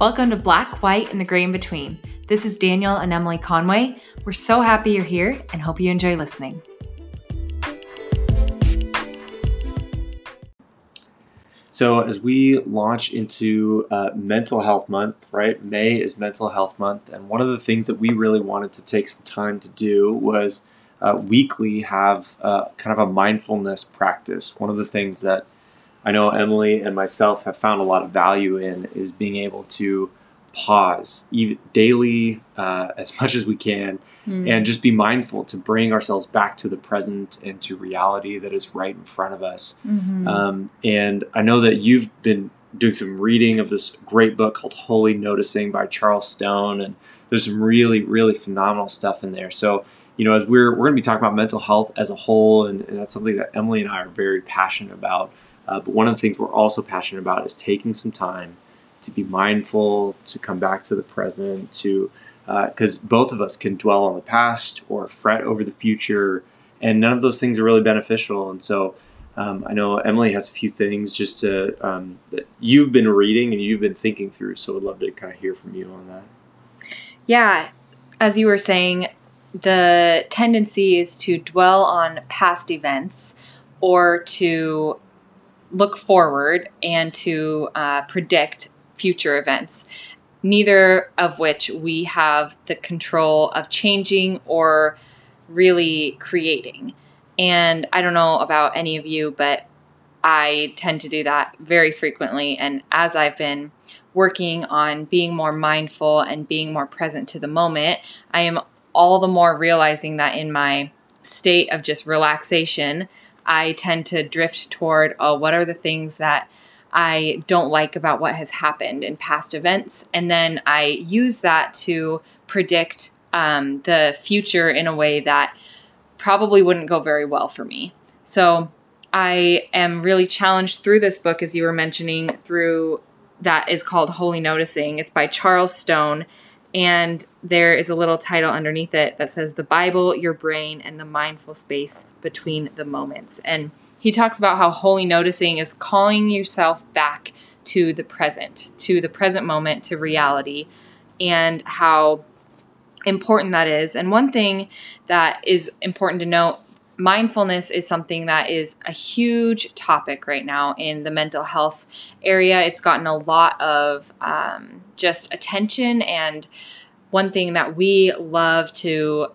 Welcome to Black, White, and the Gray in Between. This is Daniel and Emily Conway. We're so happy you're here and hope you enjoy listening. So, as we launch into uh, Mental Health Month, right? May is Mental Health Month, and one of the things that we really wanted to take some time to do was uh, weekly have uh, kind of a mindfulness practice. One of the things that I know Emily and myself have found a lot of value in is being able to pause even daily uh, as much as we can mm. and just be mindful to bring ourselves back to the present and to reality that is right in front of us. Mm-hmm. Um, and I know that you've been doing some reading of this great book called Holy Noticing by Charles Stone, and there's some really, really phenomenal stuff in there. So, you know, as we're we're going to be talking about mental health as a whole, and, and that's something that Emily and I are very passionate about. Uh, but one of the things we're also passionate about is taking some time to be mindful, to come back to the present, to because uh, both of us can dwell on the past or fret over the future, and none of those things are really beneficial. And so, um, I know Emily has a few things just to um, that you've been reading and you've been thinking through. So, I'd love to kind of hear from you on that. Yeah, as you were saying, the tendency is to dwell on past events or to look forward and to uh, predict future events, neither of which we have the control of changing or really creating. And I don't know about any of you, but I tend to do that very frequently. And as I've been working on being more mindful and being more present to the moment, I am all the more realizing that in my state of just relaxation, I tend to drift toward, oh, what are the things that I don't like about what has happened in past events? And then I use that to predict um, the future in a way that probably wouldn't go very well for me. So I am really challenged through this book, as you were mentioning, through that is called Holy Noticing. It's by Charles Stone. And there is a little title underneath it that says The Bible, Your Brain, and the Mindful Space Between the Moments. And he talks about how holy noticing is calling yourself back to the present, to the present moment, to reality, and how important that is. And one thing that is important to note mindfulness is something that is a huge topic right now in the mental health area. It's gotten a lot of um, just attention, and one thing that we love to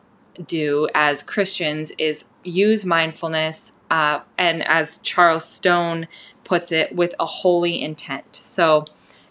do as Christians is use mindfulness, uh, and as Charles Stone puts it, with a holy intent. So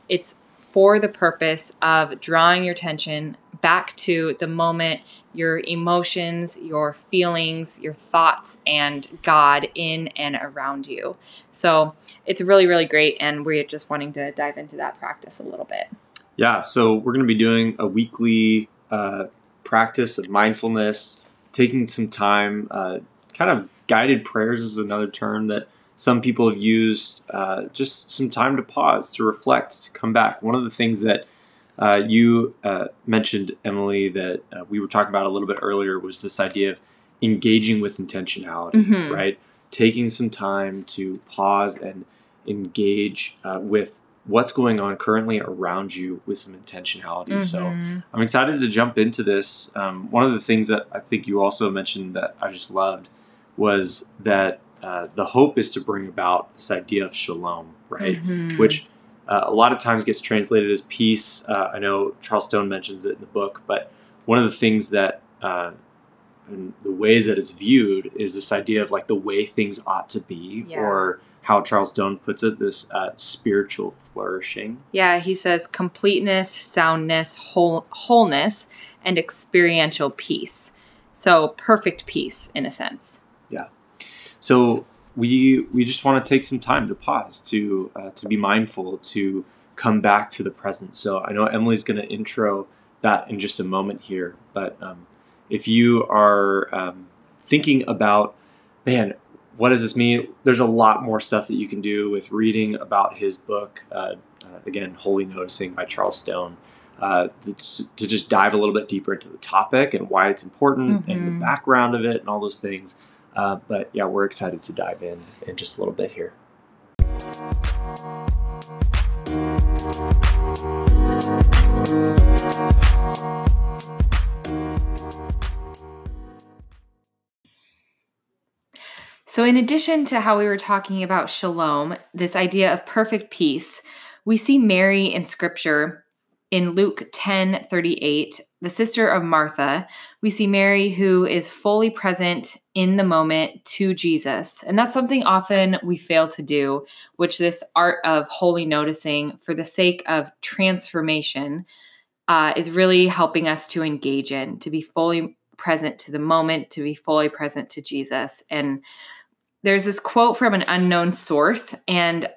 it's for the purpose of drawing your attention back to the moment, your emotions, your feelings, your thoughts, and God in and around you. So it's really, really great. And we're just wanting to dive into that practice a little bit. Yeah. So we're going to be doing a weekly uh, practice of mindfulness, taking some time, uh, kind of guided prayers is another term that some people have used uh, just some time to pause, to reflect, to come back. One of the things that uh, you uh, mentioned, Emily, that uh, we were talking about a little bit earlier was this idea of engaging with intentionality, mm-hmm. right? Taking some time to pause and engage uh, with what's going on currently around you with some intentionality. Mm-hmm. So I'm excited to jump into this. Um, one of the things that I think you also mentioned that I just loved was that uh, the hope is to bring about this idea of shalom, right? Mm-hmm. Which uh, a lot of times gets translated as peace. Uh, I know Charles Stone mentions it in the book, but one of the things that uh, and the ways that it's viewed is this idea of like the way things ought to be, yeah. or how Charles Stone puts it, this uh, spiritual flourishing. Yeah, he says completeness, soundness, whole, wholeness, and experiential peace. So perfect peace in a sense. Yeah. So we we just want to take some time to pause, to uh, to be mindful, to come back to the present. So I know Emily's going to intro that in just a moment here, but um, if you are um, thinking about, man, what does this mean? There's a lot more stuff that you can do with reading about his book. Uh, uh, again, Holy Noticing by Charles Stone. Uh, to, to, just dive a little bit deeper into the topic and why it's important mm-hmm. and the mm-hmm. background of it and all those things. Uh, but yeah, we're excited to dive in in just a little bit here. So, in addition to how we were talking about shalom, this idea of perfect peace, we see Mary in scripture in Luke 10 38, the sister of Martha. We see Mary who is fully present in the moment to Jesus. And that's something often we fail to do, which this art of holy noticing for the sake of transformation uh, is really helping us to engage in, to be fully present to the moment, to be fully present to Jesus. And there's this quote from an unknown source, and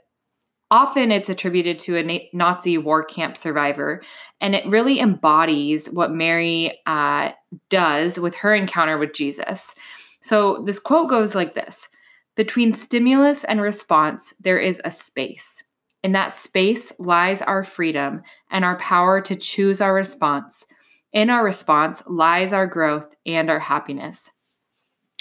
often it's attributed to a Nazi war camp survivor. And it really embodies what Mary uh, does with her encounter with Jesus. So this quote goes like this Between stimulus and response, there is a space. In that space lies our freedom and our power to choose our response. In our response lies our growth and our happiness.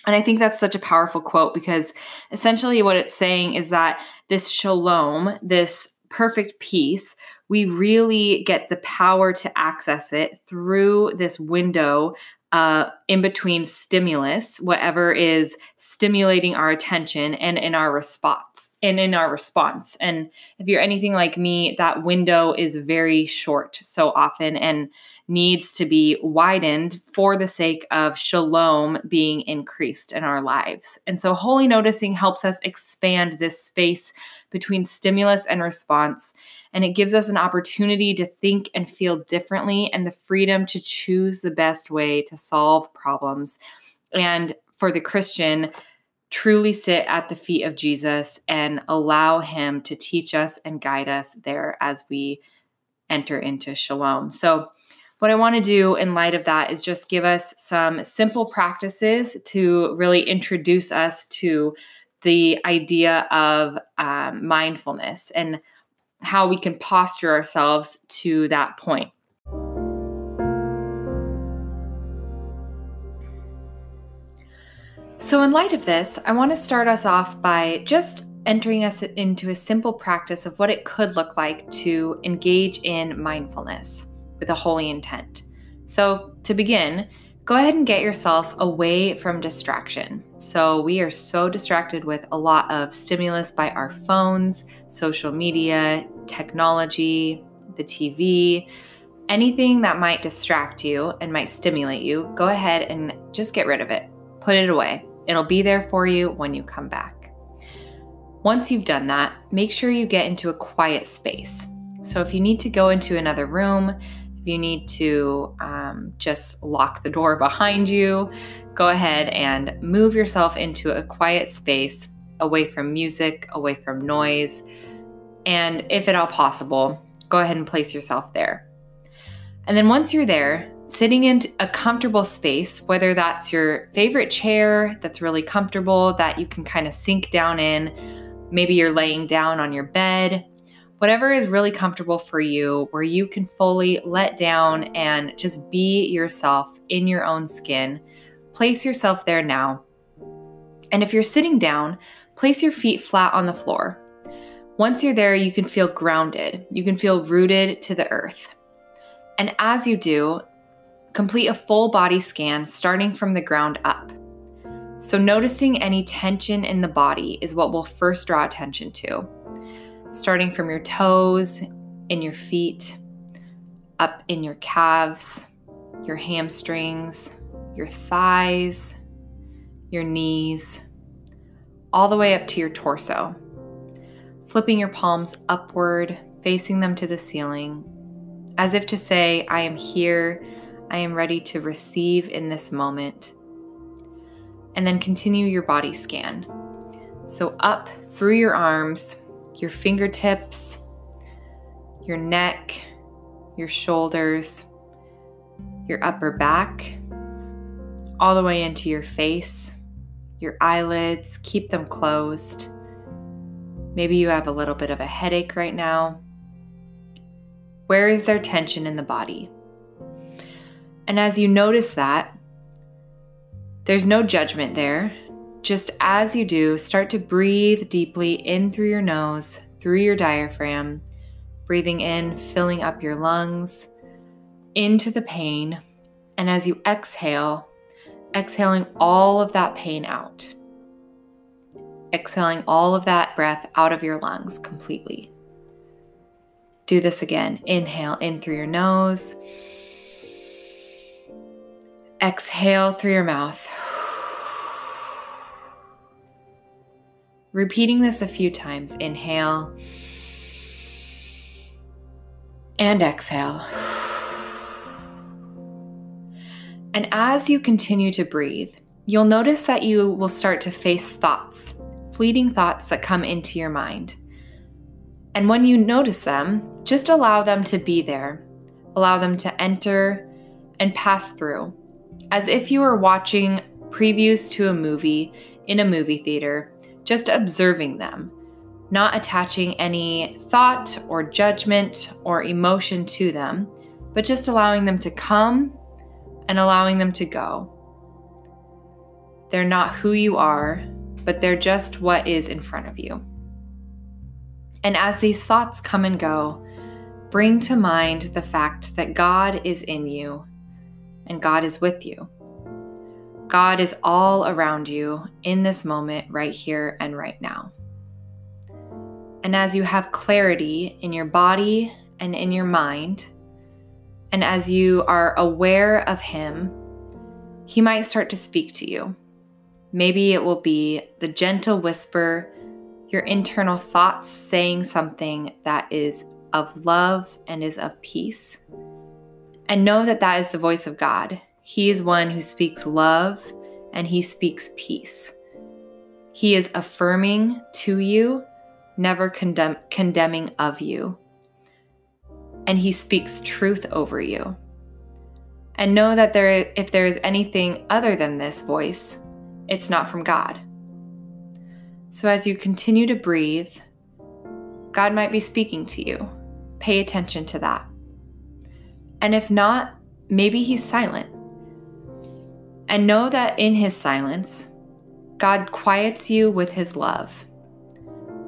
And I think that's such a powerful quote because essentially what it's saying is that this shalom, this perfect peace, we really get the power to access it through this window uh, in between stimulus, whatever is stimulating our attention, and in our response. And in our response. And if you're anything like me, that window is very short so often and needs to be widened for the sake of shalom being increased in our lives. And so, holy noticing helps us expand this space between stimulus and response and it gives us an opportunity to think and feel differently and the freedom to choose the best way to solve problems. And for the Christian, truly sit at the feet of Jesus and allow him to teach us and guide us there as we enter into shalom. So, what I want to do in light of that is just give us some simple practices to really introduce us to the idea of um, mindfulness. And how we can posture ourselves to that point. So, in light of this, I want to start us off by just entering us into a simple practice of what it could look like to engage in mindfulness with a holy intent. So, to begin, go ahead and get yourself away from distraction. So, we are so distracted with a lot of stimulus by our phones, social media, technology, the TV, anything that might distract you and might stimulate you. Go ahead and just get rid of it, put it away. It'll be there for you when you come back. Once you've done that, make sure you get into a quiet space. So, if you need to go into another room, you need to um, just lock the door behind you, go ahead and move yourself into a quiet space away from music, away from noise. And if at all possible, go ahead and place yourself there. And then once you're there, sitting in a comfortable space, whether that's your favorite chair that's really comfortable that you can kind of sink down in, maybe you're laying down on your bed, whatever is really comfortable for you, where you can fully let down and just be yourself in your own skin. Place yourself there now. And if you're sitting down, place your feet flat on the floor. Once you're there, you can feel grounded. You can feel rooted to the earth. And as you do, complete a full body scan starting from the ground up. So, noticing any tension in the body is what we'll first draw attention to starting from your toes, in your feet, up in your calves, your hamstrings, your thighs, your knees, all the way up to your torso. Flipping your palms upward, facing them to the ceiling, as if to say, I am here, I am ready to receive in this moment. And then continue your body scan. So, up through your arms, your fingertips, your neck, your shoulders, your upper back, all the way into your face, your eyelids, keep them closed. Maybe you have a little bit of a headache right now. Where is there tension in the body? And as you notice that, there's no judgment there. Just as you do, start to breathe deeply in through your nose, through your diaphragm, breathing in, filling up your lungs into the pain. And as you exhale, exhaling all of that pain out. Exhaling all of that breath out of your lungs completely. Do this again. Inhale in through your nose. Exhale through your mouth. Repeating this a few times. Inhale and exhale. And as you continue to breathe, you'll notice that you will start to face thoughts, fleeting thoughts that come into your mind. And when you notice them, just allow them to be there. Allow them to enter and pass through, as if you were watching previews to a movie in a movie theater, just observing them, not attaching any thought or judgment or emotion to them, but just allowing them to come and allowing them to go. They're not who you are, but they're just what is in front of you. And as these thoughts come and go, bring to mind the fact that God is in you and God is with you. God is all around you in this moment, right here and right now. And as you have clarity in your body and in your mind, and as you are aware of Him, He might start to speak to you. Maybe it will be the gentle whisper your internal thoughts saying something that is of love and is of peace. And know that that is the voice of God. He is one who speaks love and he speaks peace. He is affirming to you, never condemn- condemning of you. And he speaks truth over you. And know that there, if there is anything other than this voice, it's not from God. So as you continue to breathe, God might be speaking to you. Pay attention to that. And if not, maybe He's silent. And know that in His silence, God quiets you with His love.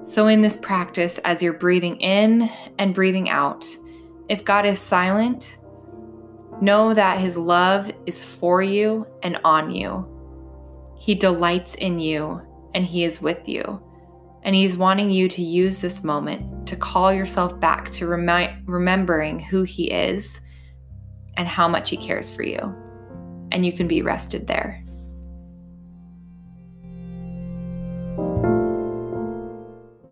So, in this practice, as you're breathing in and breathing out, if God is silent, know that His love is for you and on you. He delights in you and He is with you. And He's wanting you to use this moment to call yourself back to remi- remembering who He is and how much He cares for you. And you can be rested there.